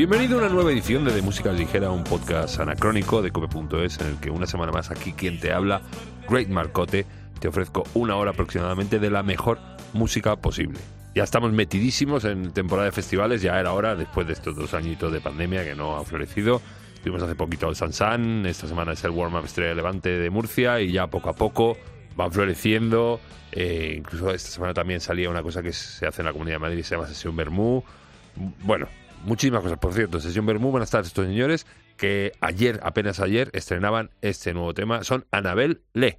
Bienvenido a una nueva edición de De Música Ligera, un podcast anacrónico de cope.es en el que una semana más aquí quien te habla, Great Marcote, te ofrezco una hora aproximadamente de la mejor música posible. Ya estamos metidísimos en temporada de festivales, ya era hora, después de estos dos añitos de pandemia que no ha florecido. Tuvimos hace poquito el Sansan, esta semana es el Warm Up Estrella Levante de Murcia y ya poco a poco van floreciendo. Eh, incluso esta semana también salía una cosa que se hace en la Comunidad de Madrid, se llama Sesión Bermú. Bueno, muchísimas cosas. Por cierto, Sesión Bermú, buenas tardes estos señores, que ayer, apenas ayer, estrenaban este nuevo tema. Son Anabel Le.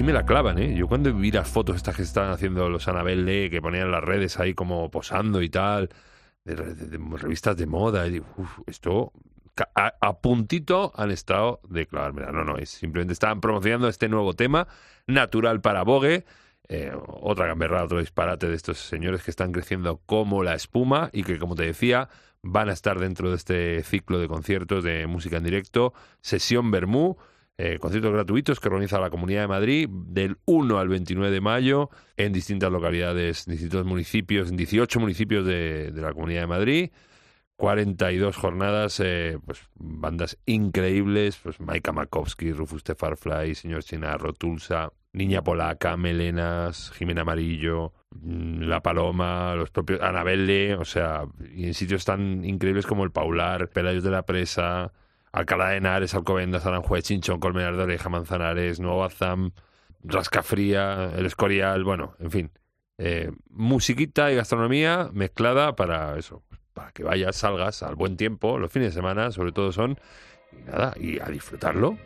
Casi me la clavan, ¿eh? Yo cuando vi las fotos estas que estaban haciendo los Anabel Le, que ponían las redes ahí como posando y tal, de, de- de revistas de moda, y digo, "Uf, esto a puntito han estado de clavármela. No, no, es simplemente estaban promocionando este nuevo tema, Natural para Vogue, eh, otra gamberrada, otro disparate de estos señores que están creciendo como la espuma y que, como te decía, van a estar dentro de este ciclo de conciertos de música en directo, Sesión Bermú, eh, conciertos gratuitos que organiza la Comunidad de Madrid del 1 al 29 de mayo en distintas localidades, distintos municipios, en 18 municipios de, de la Comunidad de Madrid. 42 jornadas, eh, pues bandas increíbles, pues Maika Makowski, Rufus the Farfly, Señor Chinarro, Tulsa, Niña Polaca, Melenas, Jimena Amarillo, mm, La Paloma, los propios Anabelle, o sea, y en sitios tan increíbles como el Paular, Pelayos de la Presa, Alcalá de Henares, Alcobendas, Aranjuez, Chinchón, Colmenar de Oreja, Manzanares, Nuevo Bazam, Rascafría, El Escorial, bueno, en fin. Eh, musiquita y gastronomía mezclada para eso, para que vayas, salgas al buen tiempo, los fines de semana sobre todo son, y nada, y a disfrutarlo.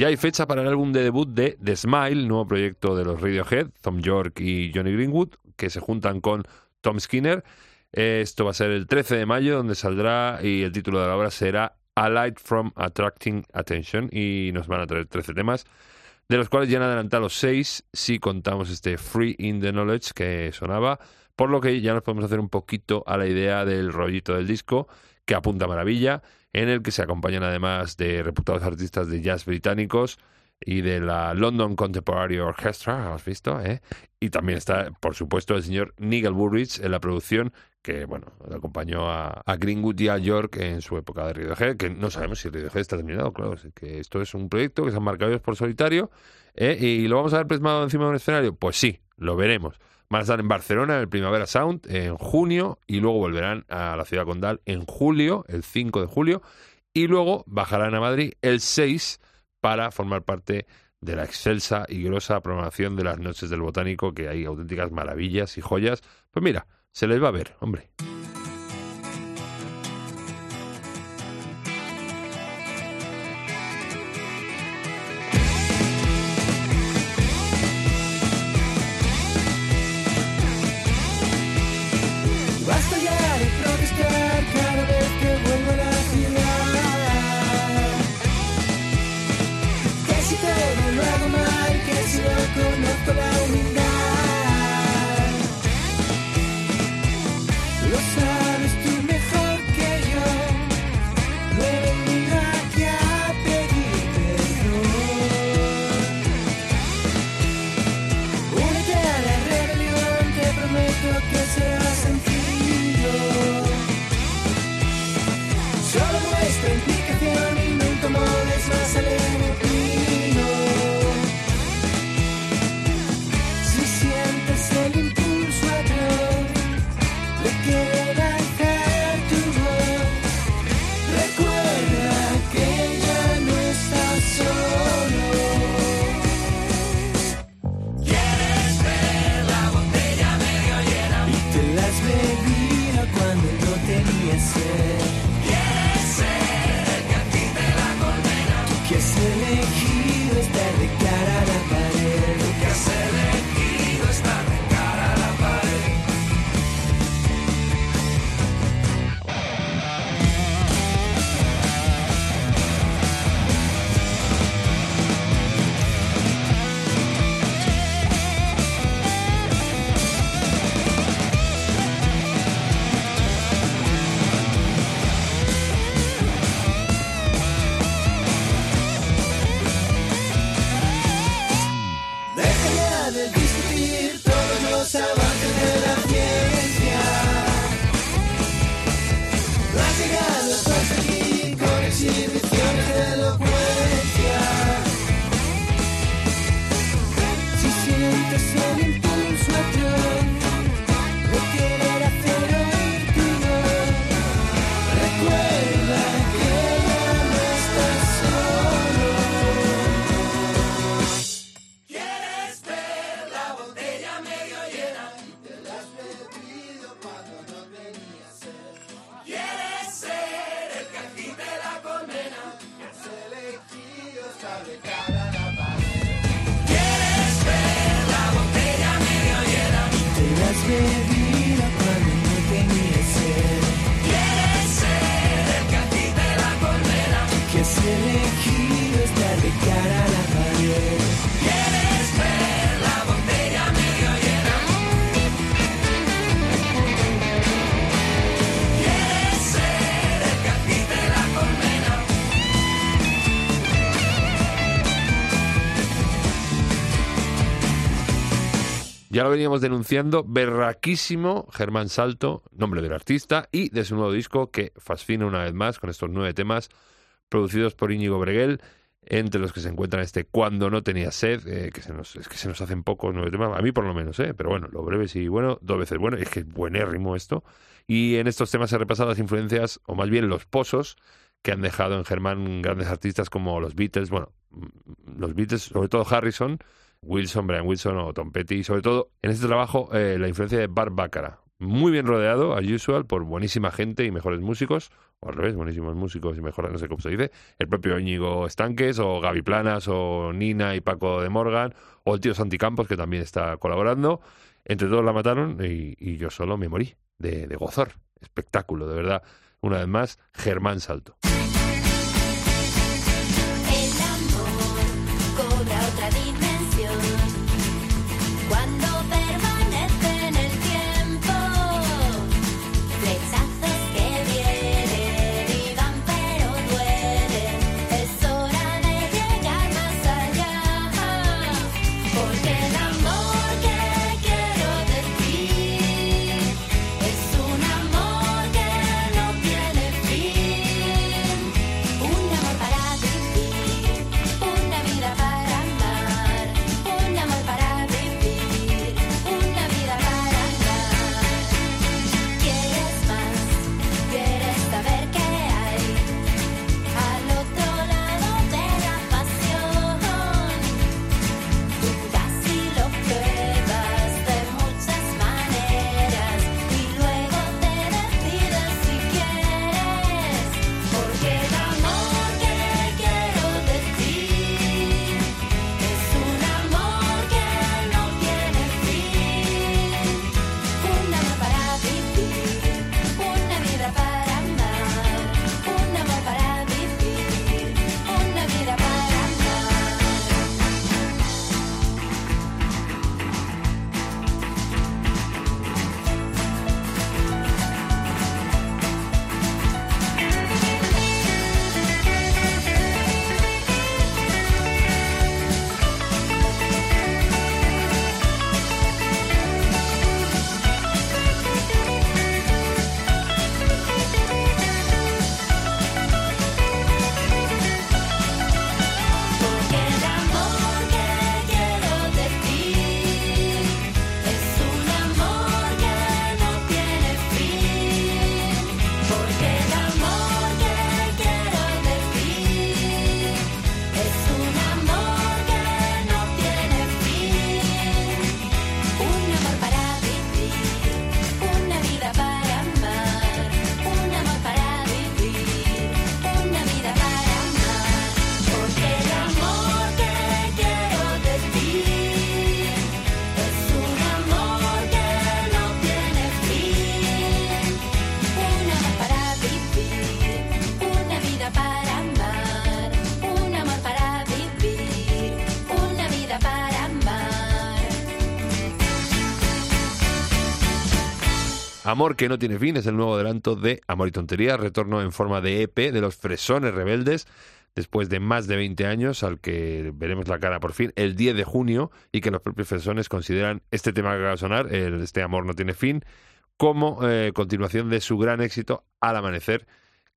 Ya hay fecha para el álbum de debut de The Smile, nuevo proyecto de los Radiohead, Tom York y Johnny Greenwood, que se juntan con Tom Skinner. Esto va a ser el 13 de mayo, donde saldrá y el título de la obra será A Light from Attracting Attention. Y nos van a traer 13 temas, de los cuales ya han adelantado 6 si contamos este Free in the Knowledge que sonaba. Por lo que ya nos podemos hacer un poquito a la idea del rollito del disco, que apunta maravilla, en el que se acompañan además de reputados artistas de jazz británicos y de la London Contemporary Orchestra, ¿has visto? eh? Y también está, por supuesto, el señor Nigel Burridge en la producción, que, bueno, acompañó a, Greenwood y a York en su época de Radiohead, que no sabemos si Radiohead está terminado, claro, que esto es un proyecto que se han marcado ellos por solitario, ¿eh? y lo vamos a ver plasmado encima de un escenario, pues sí, lo veremos. Van a estar en Barcelona en el Primavera Sound en junio y luego volverán a la ciudad condal en julio, el 5 de julio, y luego bajarán a Madrid el 6 para formar parte de la excelsa y grosa programación de las Noches del Botánico, que hay auténticas maravillas y joyas. Pues mira, se les va a ver, hombre. Ya lo veníamos denunciando, berraquísimo Germán Salto, nombre del artista, y de su nuevo disco que fascina una vez más con estos nueve temas producidos por Íñigo Breguel, entre los que se encuentran este Cuando no tenía sed, eh, que se nos, es que se nos hacen pocos nueve temas, a mí por lo menos, eh, pero bueno, lo breve sí bueno, dos veces bueno, es que es buenérrimo esto. Y en estos temas se repasan las influencias, o más bien los pozos, que han dejado en Germán grandes artistas como los Beatles, bueno, mm, los Beatles, sobre todo Harrison, Wilson, Brian Wilson o Tom Petty, y sobre todo en este trabajo eh, la influencia de Bart Baccarat. Muy bien rodeado, as usual, por buenísima gente y mejores músicos, o al revés, buenísimos músicos y mejores, no sé cómo se dice, el propio Íñigo Estanques, o Gaby Planas, o Nina y Paco de Morgan, o el tío Santi Campos, que también está colaborando. Entre todos la mataron y, y yo solo me morí de, de gozor. Espectáculo, de verdad. Una vez más, Germán Salto. Amor que no tiene fin es el nuevo adelanto de Amor y Tontería, retorno en forma de EP de los Fresones Rebeldes, después de más de 20 años, al que veremos la cara por fin el 10 de junio, y que los propios Fresones consideran este tema que acaba de sonar, el- este Amor no tiene fin, como eh, continuación de su gran éxito Al Amanecer,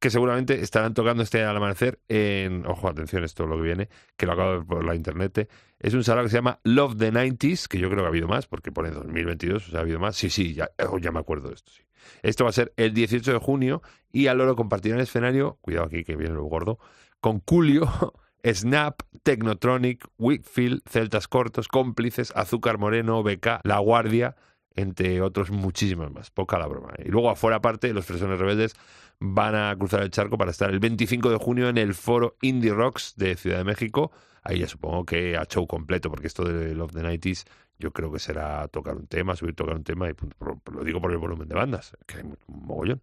que seguramente estarán tocando este Al Amanecer en... Ojo, atención, esto es lo que viene, que lo acabo de ver por la internet. eh. Es un salón que se llama Love the 90s, que yo creo que ha habido más, porque pone 2022, o sea, ha habido más. Sí, sí, ya, oh, ya me acuerdo de esto, sí. Esto va a ser el 18 de junio y al loro compartirán el escenario, cuidado aquí que viene lo gordo, con Julio, Snap, Technotronic, Whitfield, Celtas Cortos, Cómplices, Azúcar Moreno, BK, La Guardia, entre otros muchísimos más. Poca la broma. ¿eh? Y luego afuera aparte, los Fresones Rebeldes van a cruzar el charco para estar el 25 de junio en el foro Indie Rocks de Ciudad de México. Ahí ya supongo que a show completo, porque esto de Love the 90s yo creo que será tocar un tema, subir tocar un tema, y lo digo por el volumen de bandas, que hay un mogollón.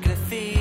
sacrifice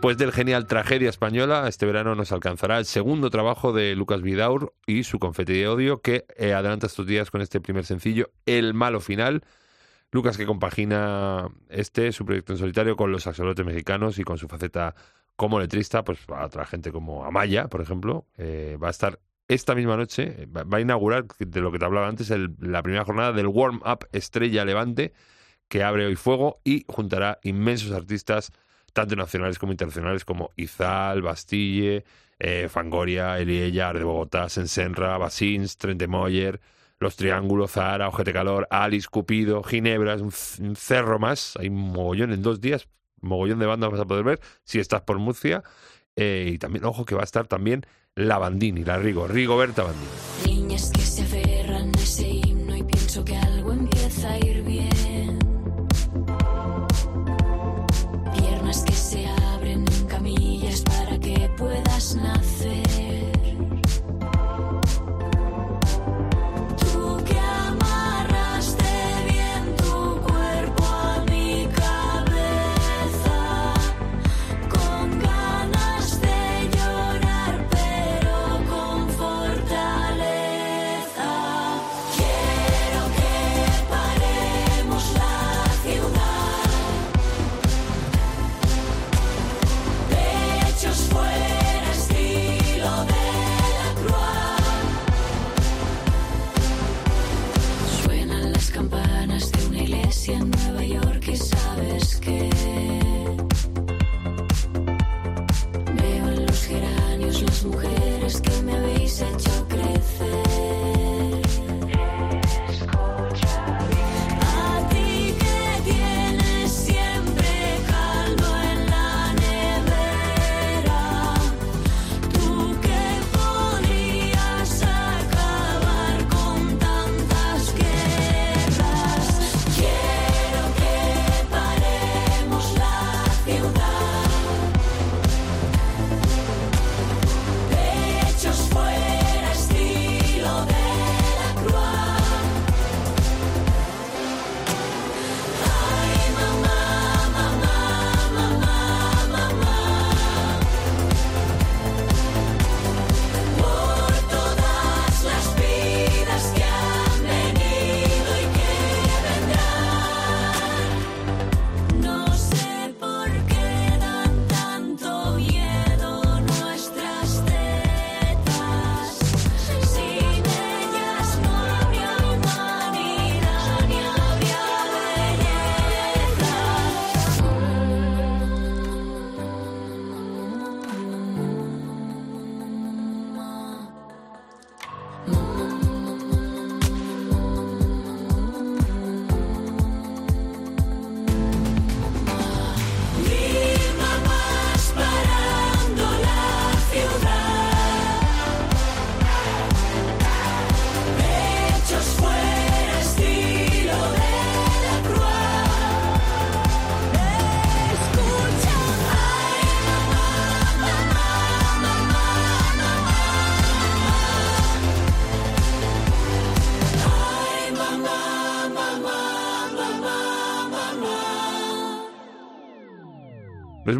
Después del genial Tragedia Española, este verano nos alcanzará el segundo trabajo de Lucas Vidaur y su confeti de odio, que eh, adelanta estos días con este primer sencillo, El Malo Final. Lucas que compagina este, su proyecto en solitario, con los axolotes mexicanos y con su faceta como letrista, pues a otra gente como Amaya, por ejemplo, eh, va a estar esta misma noche, eh, va a inaugurar, de lo que te hablaba antes, la primera jornada del Warm Up Estrella Levante, que abre hoy fuego y juntará inmensos artistas tanto nacionales como internacionales, como Izal, Bastille, eh, Fangoria, Eliellar de Bogotá, Sensenra, Basins, Trentemoyer, Los Triángulos, Zahara, Ojete Calor, Alice, Cupido, Ginebra, es un, cerro más, hay un mogollón en dos días, mogollón de bandas vas a poder ver si estás por Murcia. Eh, y también, ojo, que va a estar también la Bandini, la Rigo, Rigoberta Bandini. Niñas me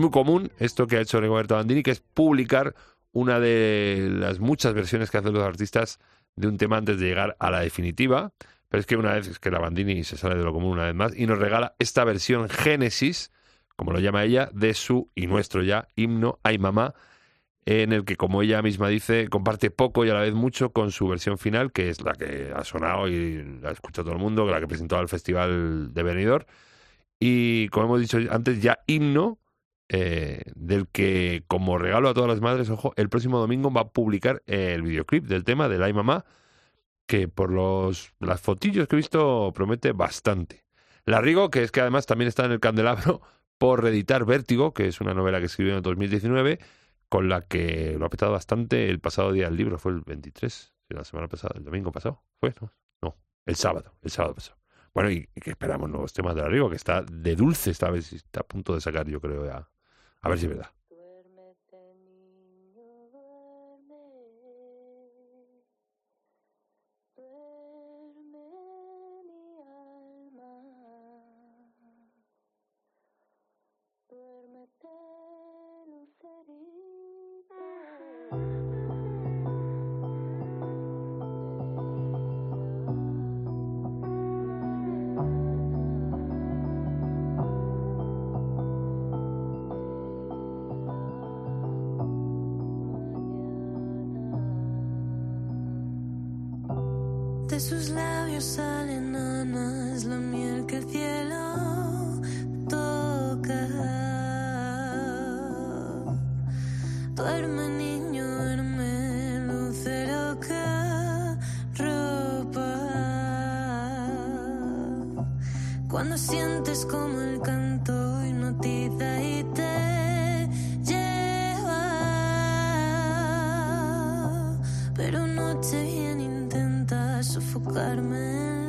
muy común esto que ha hecho Rigoberto Bandini, que es publicar una de las muchas versiones que hacen los artistas de un tema antes de llegar a la definitiva. Pero es que una vez es que la Bandini se sale de lo común una vez más y nos regala esta versión Génesis, como lo llama ella, de su y nuestro ya himno Ay Mamá, en el que, como ella misma dice, comparte poco y a la vez mucho con su versión final, que es la que ha sonado y la escucha todo el mundo, la que presentó al Festival de Benidorm. Y como hemos dicho antes, ya himno, eh, del que, como regalo a todas las madres, ojo, el próximo domingo va a publicar el videoclip del tema de la Ay Mamá, que por los las fotillos que he visto promete bastante. La Rigo, que es que además también está en el candelabro por reeditar Vértigo, que es una novela que escribió en 2019, con la que lo ha petado bastante el pasado día del libro, fue el 23, sí, la semana pasada, el domingo pasado, ¿fue? No, no el sábado, el sábado pasado. Bueno, y, y que esperamos nuevos temas de la Rigo, que está de dulce esta vez, y está a punto de sacar, yo creo, ya. A ver si es verdad. noche bien intentas sofocarme.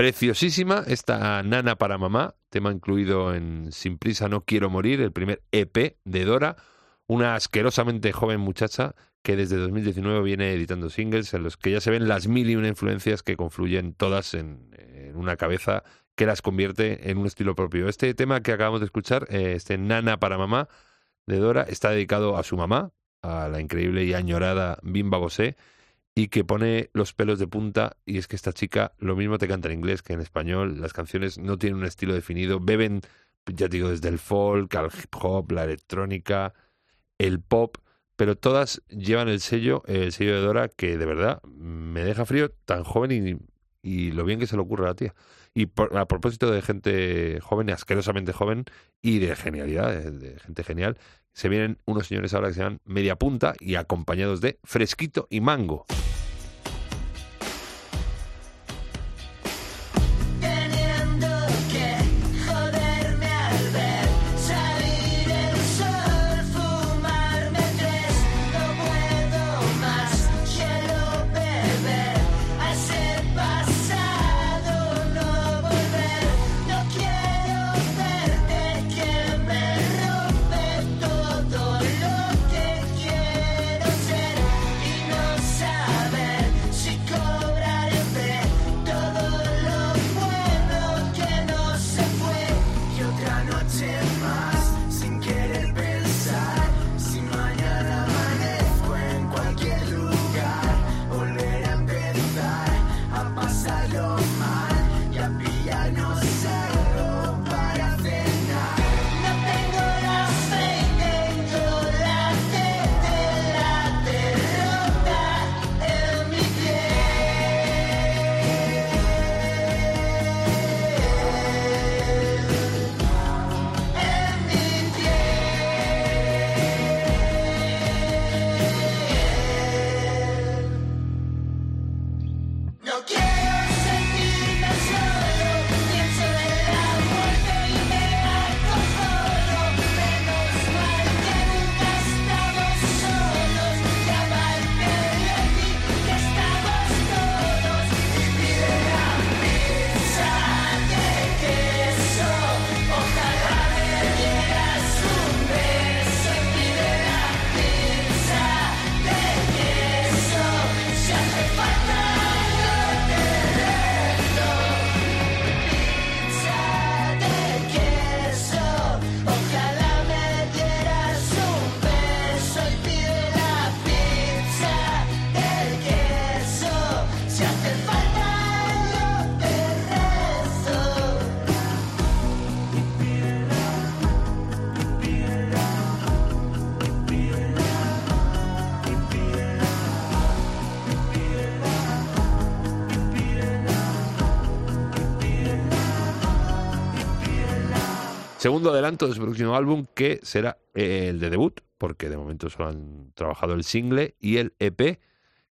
Preciosísima esta Nana para Mamá, tema incluido en Sin Prisa No Quiero Morir, el primer EP de Dora, una asquerosamente joven muchacha que desde 2019 viene editando singles en los que ya se ven las mil y una influencias que confluyen todas en, una cabeza que las convierte en un estilo propio. Este tema que acabamos de escuchar, eh, este Nana para Mamá de Dora, está dedicado a su mamá, a la increíble y añorada Bimba Bosé, y que pone los pelos de punta y es que esta chica lo mismo te canta en inglés que en español, las canciones no tienen un estilo definido, beben, ya te digo, desde el folk al hip hop, la electrónica, el pop, pero todas llevan el sello, el sello de Dora que de verdad me deja frío tan joven y, y lo bien que se le ocurre a la tía. Y por- a propósito de gente joven, asquerosamente joven y de genialidad, de, de gente genial, se vienen unos señores ahora que se llaman Media Punta y acompañados de Fresquito y Mango. Segundo adelanto de su próximo álbum, que será el de debut, porque de momento solo han trabajado el single y el EP,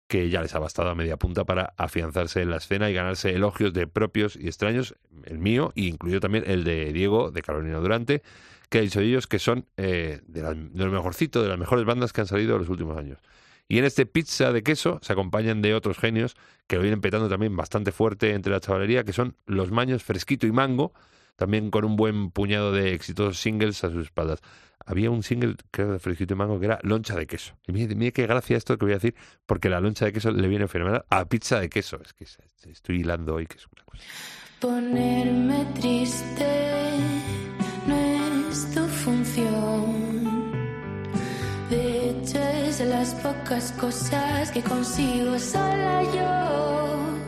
que ya les ha bastado a media punta para afianzarse en la escena y ganarse elogios de propios y extraños, el mío, e incluido también el de Diego, de Carolina Durante, que ha dicho ellos que son eh, de, la- de mejorcito, de las mejores bandas que han salido en los últimos años. Y en este pizza de queso se acompañan de otros genios que lo vienen petando también bastante fuerte entre la chavalería, que son Los Maños, Fresquito y Mango, también con un buen puñado de exitosos singles a sus espaldas. Había un single que era de Fresquito y Mango que era Loncha de Queso. Y mire, mire qué gracia esto que voy a decir, porque la loncha de queso le viene fenomenal a pizza de queso. Es que estoy hilando hoy, que es una cosa. Ponerme triste no es tu función. De hecho, es de las pocas cosas que consigo sola yo.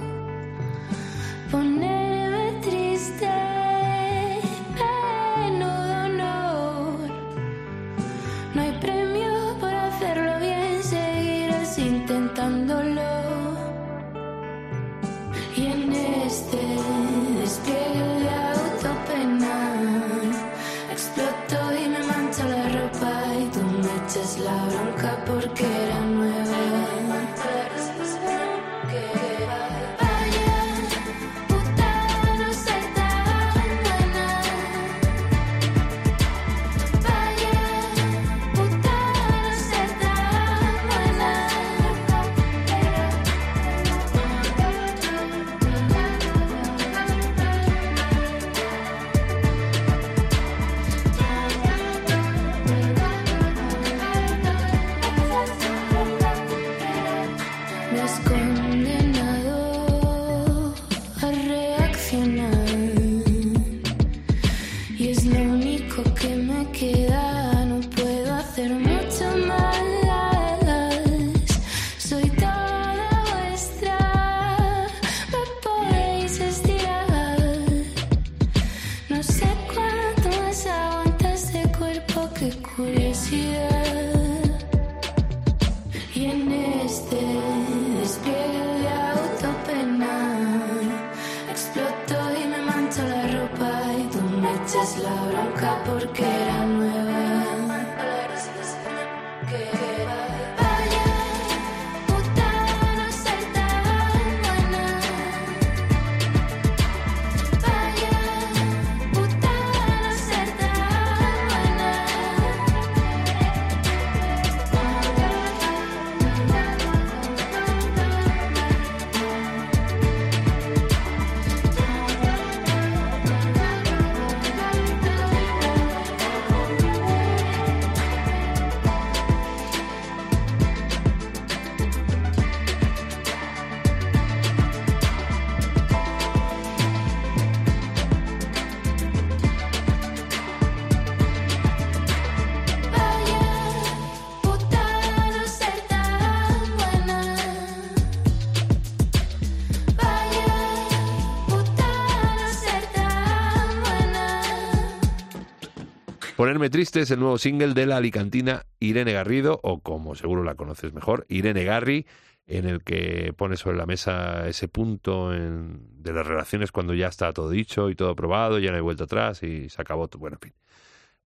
Ponerme triste es el nuevo single de la alicantina Irene Garrido, o como seguro la conoces mejor, Irene Garri, en el que pone sobre la mesa ese punto en- de las relaciones cuando ya está todo dicho y todo probado, ya no hay vuelta atrás y se acabó. Bueno, en fin.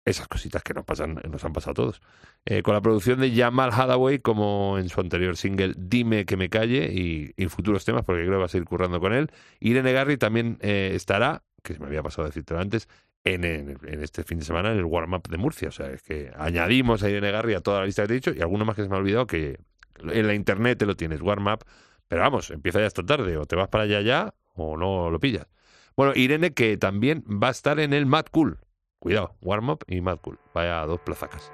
Esas cositas que nos pasan, nos han pasado a todos. Eh, con la producción de Jamal Hadaway, como en su anterior single Dime que me calle, y, y futuros temas, porque creo que va a seguir currando con él. Irene Garri también eh, estará, que se me había pasado a decirte antes, en, en- este fin de semana en el Warm Up de Murcia. O sea, es que añadimos a Irene Garri a toda la lista que te he dicho y alguno más que se me ha olvidado que en la internet te lo tienes, Warm Up. Pero vamos, empieza ya esta tarde, o te vas para allá ya o no lo pillas. Bueno, Irene que también va a estar en el Mad Cool. Cuidado, Warm Up y Mad Cool. Vaya dos plazacas.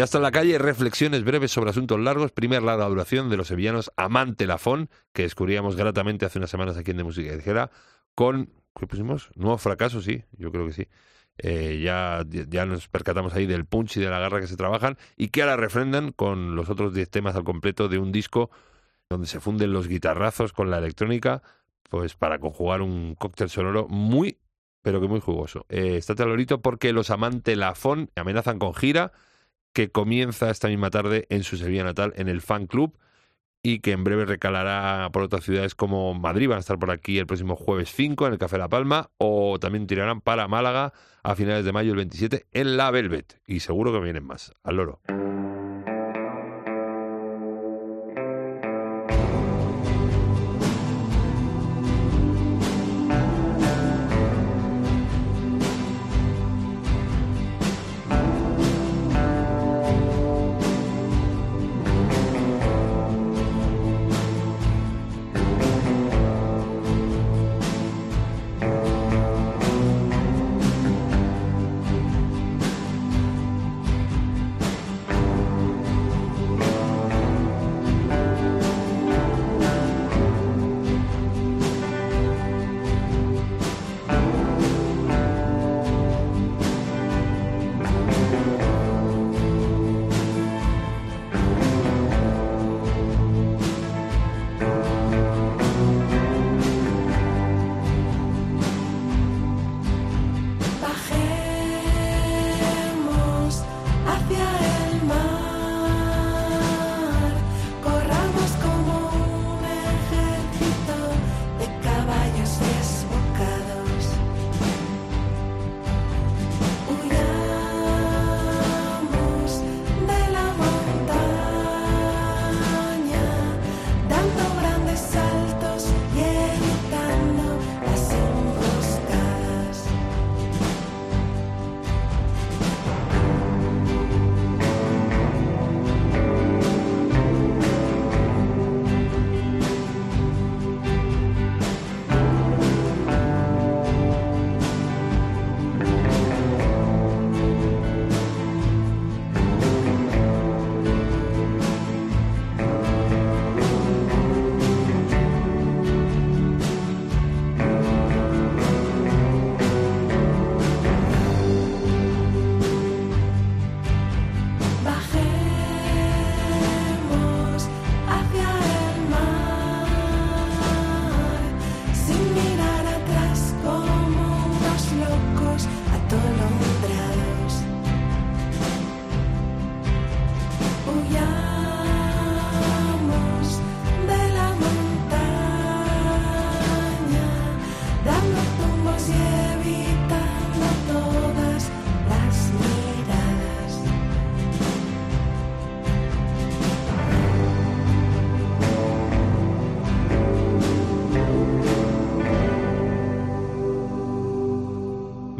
Ya está en la calle, reflexiones breves sobre asuntos largos. Primer larga duración de los sevillanos Amante Lafón, que descubríamos gratamente hace unas semanas aquí en De Música Ligera, con, ¿qué pusimos? Nuevo fracaso, sí, yo creo que sí. Eh, ya, ya nos percatamos ahí del punch y de la garra que se trabajan y que ahora refrendan con los otros 10 temas al completo de un disco donde se funden los guitarrazos con la electrónica pues para conjugar un cóctel sonoro muy, pero que muy jugoso. Eh, estate lorito porque los amantes Lafón amenazan con gira que comienza esta misma tarde en su Sevilla natal en el Fan Club y que en breve recalará por otras ciudades como Madrid, van a estar por aquí el próximo jueves 5 en el Café La Palma o también tirarán para Málaga a finales de mayo el 27 en La Velvet y seguro que vienen más. Al loro.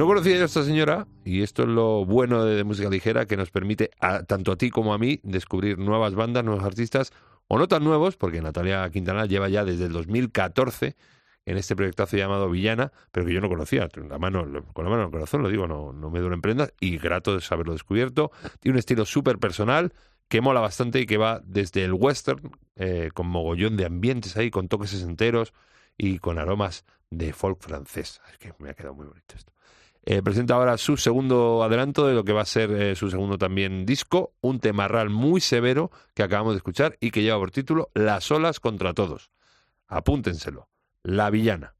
No conocía yo a esta señora y esto es lo bueno de, de música ligera que nos permite tanto a ti como a mí descubrir nuevas bandas, nuevos artistas o no tan nuevos, porque Natalia Quintana lleva ya desde el 2014 en este proyectazo llamado Villana, pero que yo no conocía. La mano, con la mano el corazón lo digo, no, no me duelen prendas y grato de haberlo descubierto. Tiene un estilo súper personal que mola bastante y que va desde el western, eh, con mogollón de ambientes ahí, con toques sesenteros y con aromas de folk francés. Es que me ha quedado muy bonito esto. Eh, presenta ahora su segundo adelanto de lo que va a ser eh, su segundo también disco, un temarral muy severo que acabamos de escuchar y que lleva por título Las olas contra todos. Apúntenselo. La villana.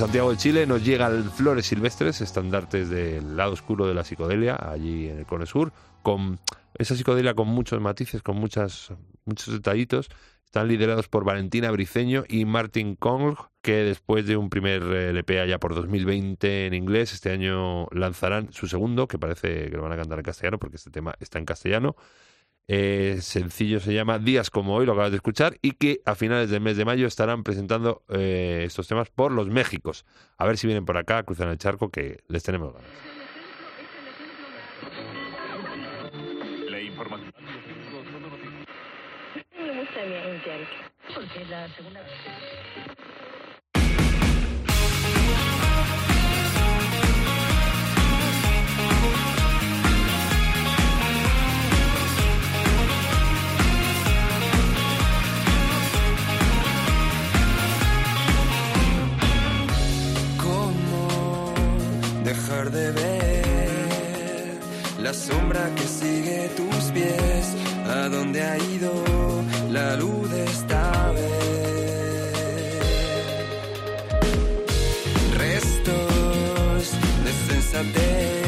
Santiago de Chile nos llegan Flores Silvestres, estandartes del lado oscuro de la psicodelia, allí en el Cono Sur, con esa psicodelia con muchos matices, con muchas, muchos detallitos. Están liderados por Valentina Briceño y Martin Kong, que después de un primer eh, LP allá por 2020 en inglés, este año lanzarán su segundo, que parece que lo van a cantar en castellano, porque este tema está en castellano. Eh, sencillo se llama Días como hoy, lo acabas de escuchar, y que a finales del mes de mayo estarán presentando eh, estos temas por los Méxicos. A ver si vienen por acá, cruzan el charco, que les tenemos ganas. ¿Cómo de ver la sombra que sigue tus pies? ¿A dónde ha ido la luz de esta vez? Restos de sensatez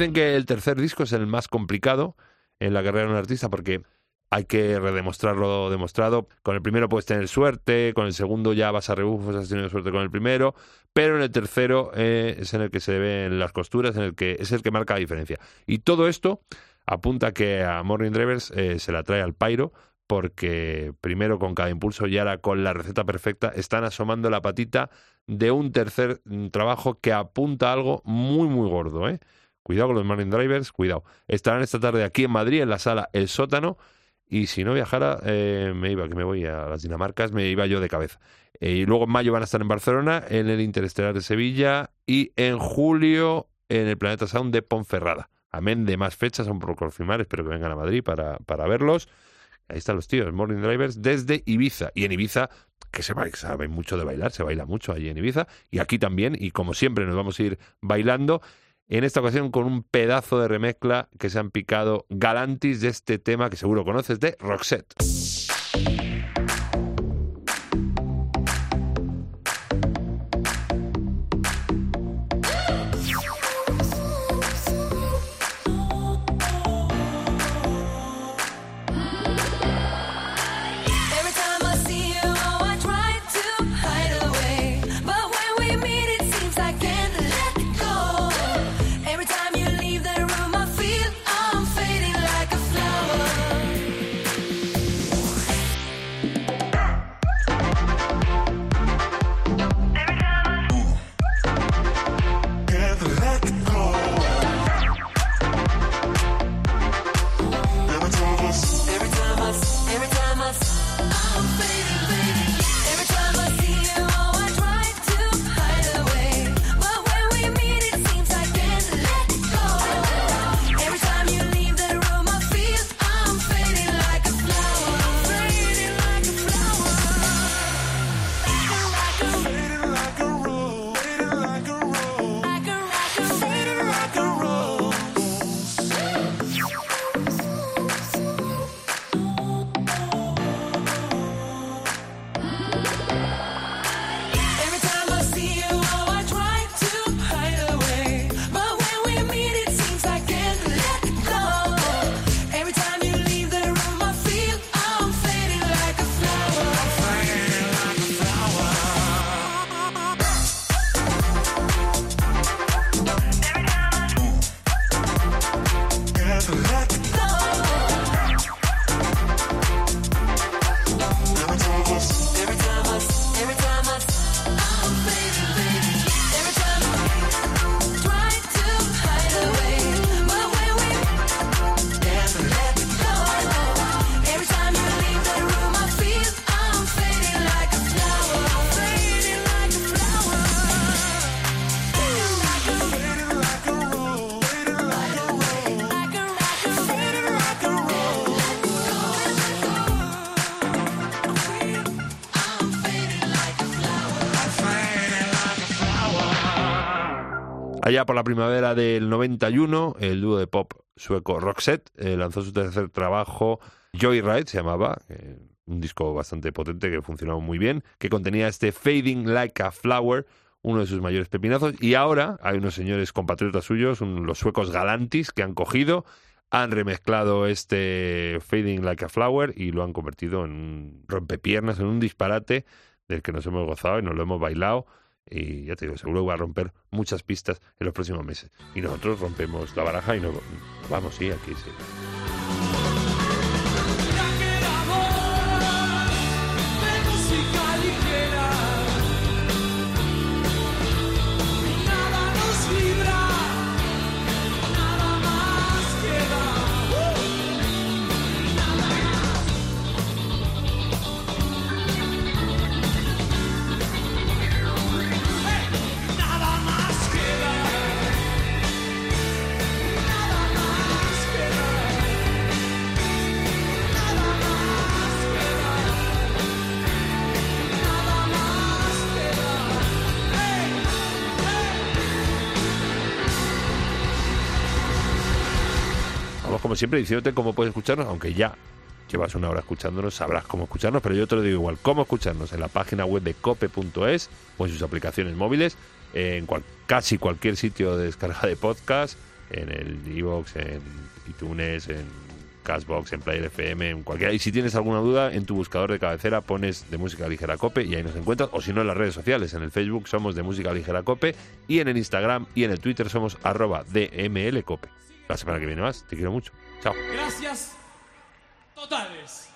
Dicen que el tercer disco es el más complicado en la carrera de un artista porque hay que redemostrar lo demostrado. Con el primero puedes tener suerte, con el segundo ya vas a rebufos, has tenido suerte con el primero, pero en el tercero eh, es en el que se ven las costuras, en el que es el que marca la diferencia. Y todo esto apunta que a Morning Drivers eh, se la trae al pairo porque primero con cada impulso y ahora con la receta perfecta están asomando la patita de un tercer mm, trabajo que apunta a algo muy muy gordo, ¿eh? Cuidado con los Morning Drivers, cuidado. Estarán esta tarde aquí en Madrid, en la sala El Sótano, y si no viajara, eh, me iba, que me voy a las Dinamarcas, me iba yo de cabeza. Eh, y luego en mayo van a estar en Barcelona, en el Interestelar de Sevilla, y en julio en el Planeta Sound de Ponferrada. Amén de más fechas, aún por confirmar, espero que vengan a Madrid para, para verlos. Ahí están los tíos, Morning Drivers, desde Ibiza. Y en Ibiza, que se baila, sabe mucho de bailar, se baila mucho allí en Ibiza. Y aquí también, y como siempre nos vamos a ir bailando. En esta ocasión con un pedazo de remezcla que se han picado Galantis de este tema que seguro conoces de Roxette. Allá por la primavera del 91, el dúo de pop sueco Roxette eh, lanzó su tercer trabajo, Joyride se llamaba, eh, un disco bastante potente que funcionaba muy bien, que contenía este Fading Like a Flower, uno de sus mayores pepinazos, y ahora hay unos señores compatriotas suyos, los suecos Galantis, que han cogido, han remezclado este Fading Like a Flower y lo han convertido en un rompepiernas, en un disparate del que nos hemos gozado y nos lo hemos bailado. Y ya te digo, seguro va a romper muchas pistas en los próximos meses. Y nosotros rompemos la baraja y nos vamos, sí, aquí sí. Como siempre diciéndote cómo puedes escucharnos, aunque ya llevas una hora escuchándonos, sabrás cómo escucharnos, pero yo te lo digo igual, cómo escucharnos en la página web de cope.es o en sus aplicaciones móviles, en casi cualquier sitio de descarga de podcast, en el iVoox, en iTunes, en Cashbox, en Player FM, en cualquiera. Y si tienes alguna duda, en tu buscador de cabecera pones de música ligera cope y ahí nos encuentras, o si no en las redes sociales, en el Facebook somos de música ligera cope y en el Instagram y en el Twitter somos arroba DML cope. La semana que viene más. Te quiero mucho. Chao. Gracias. Totales.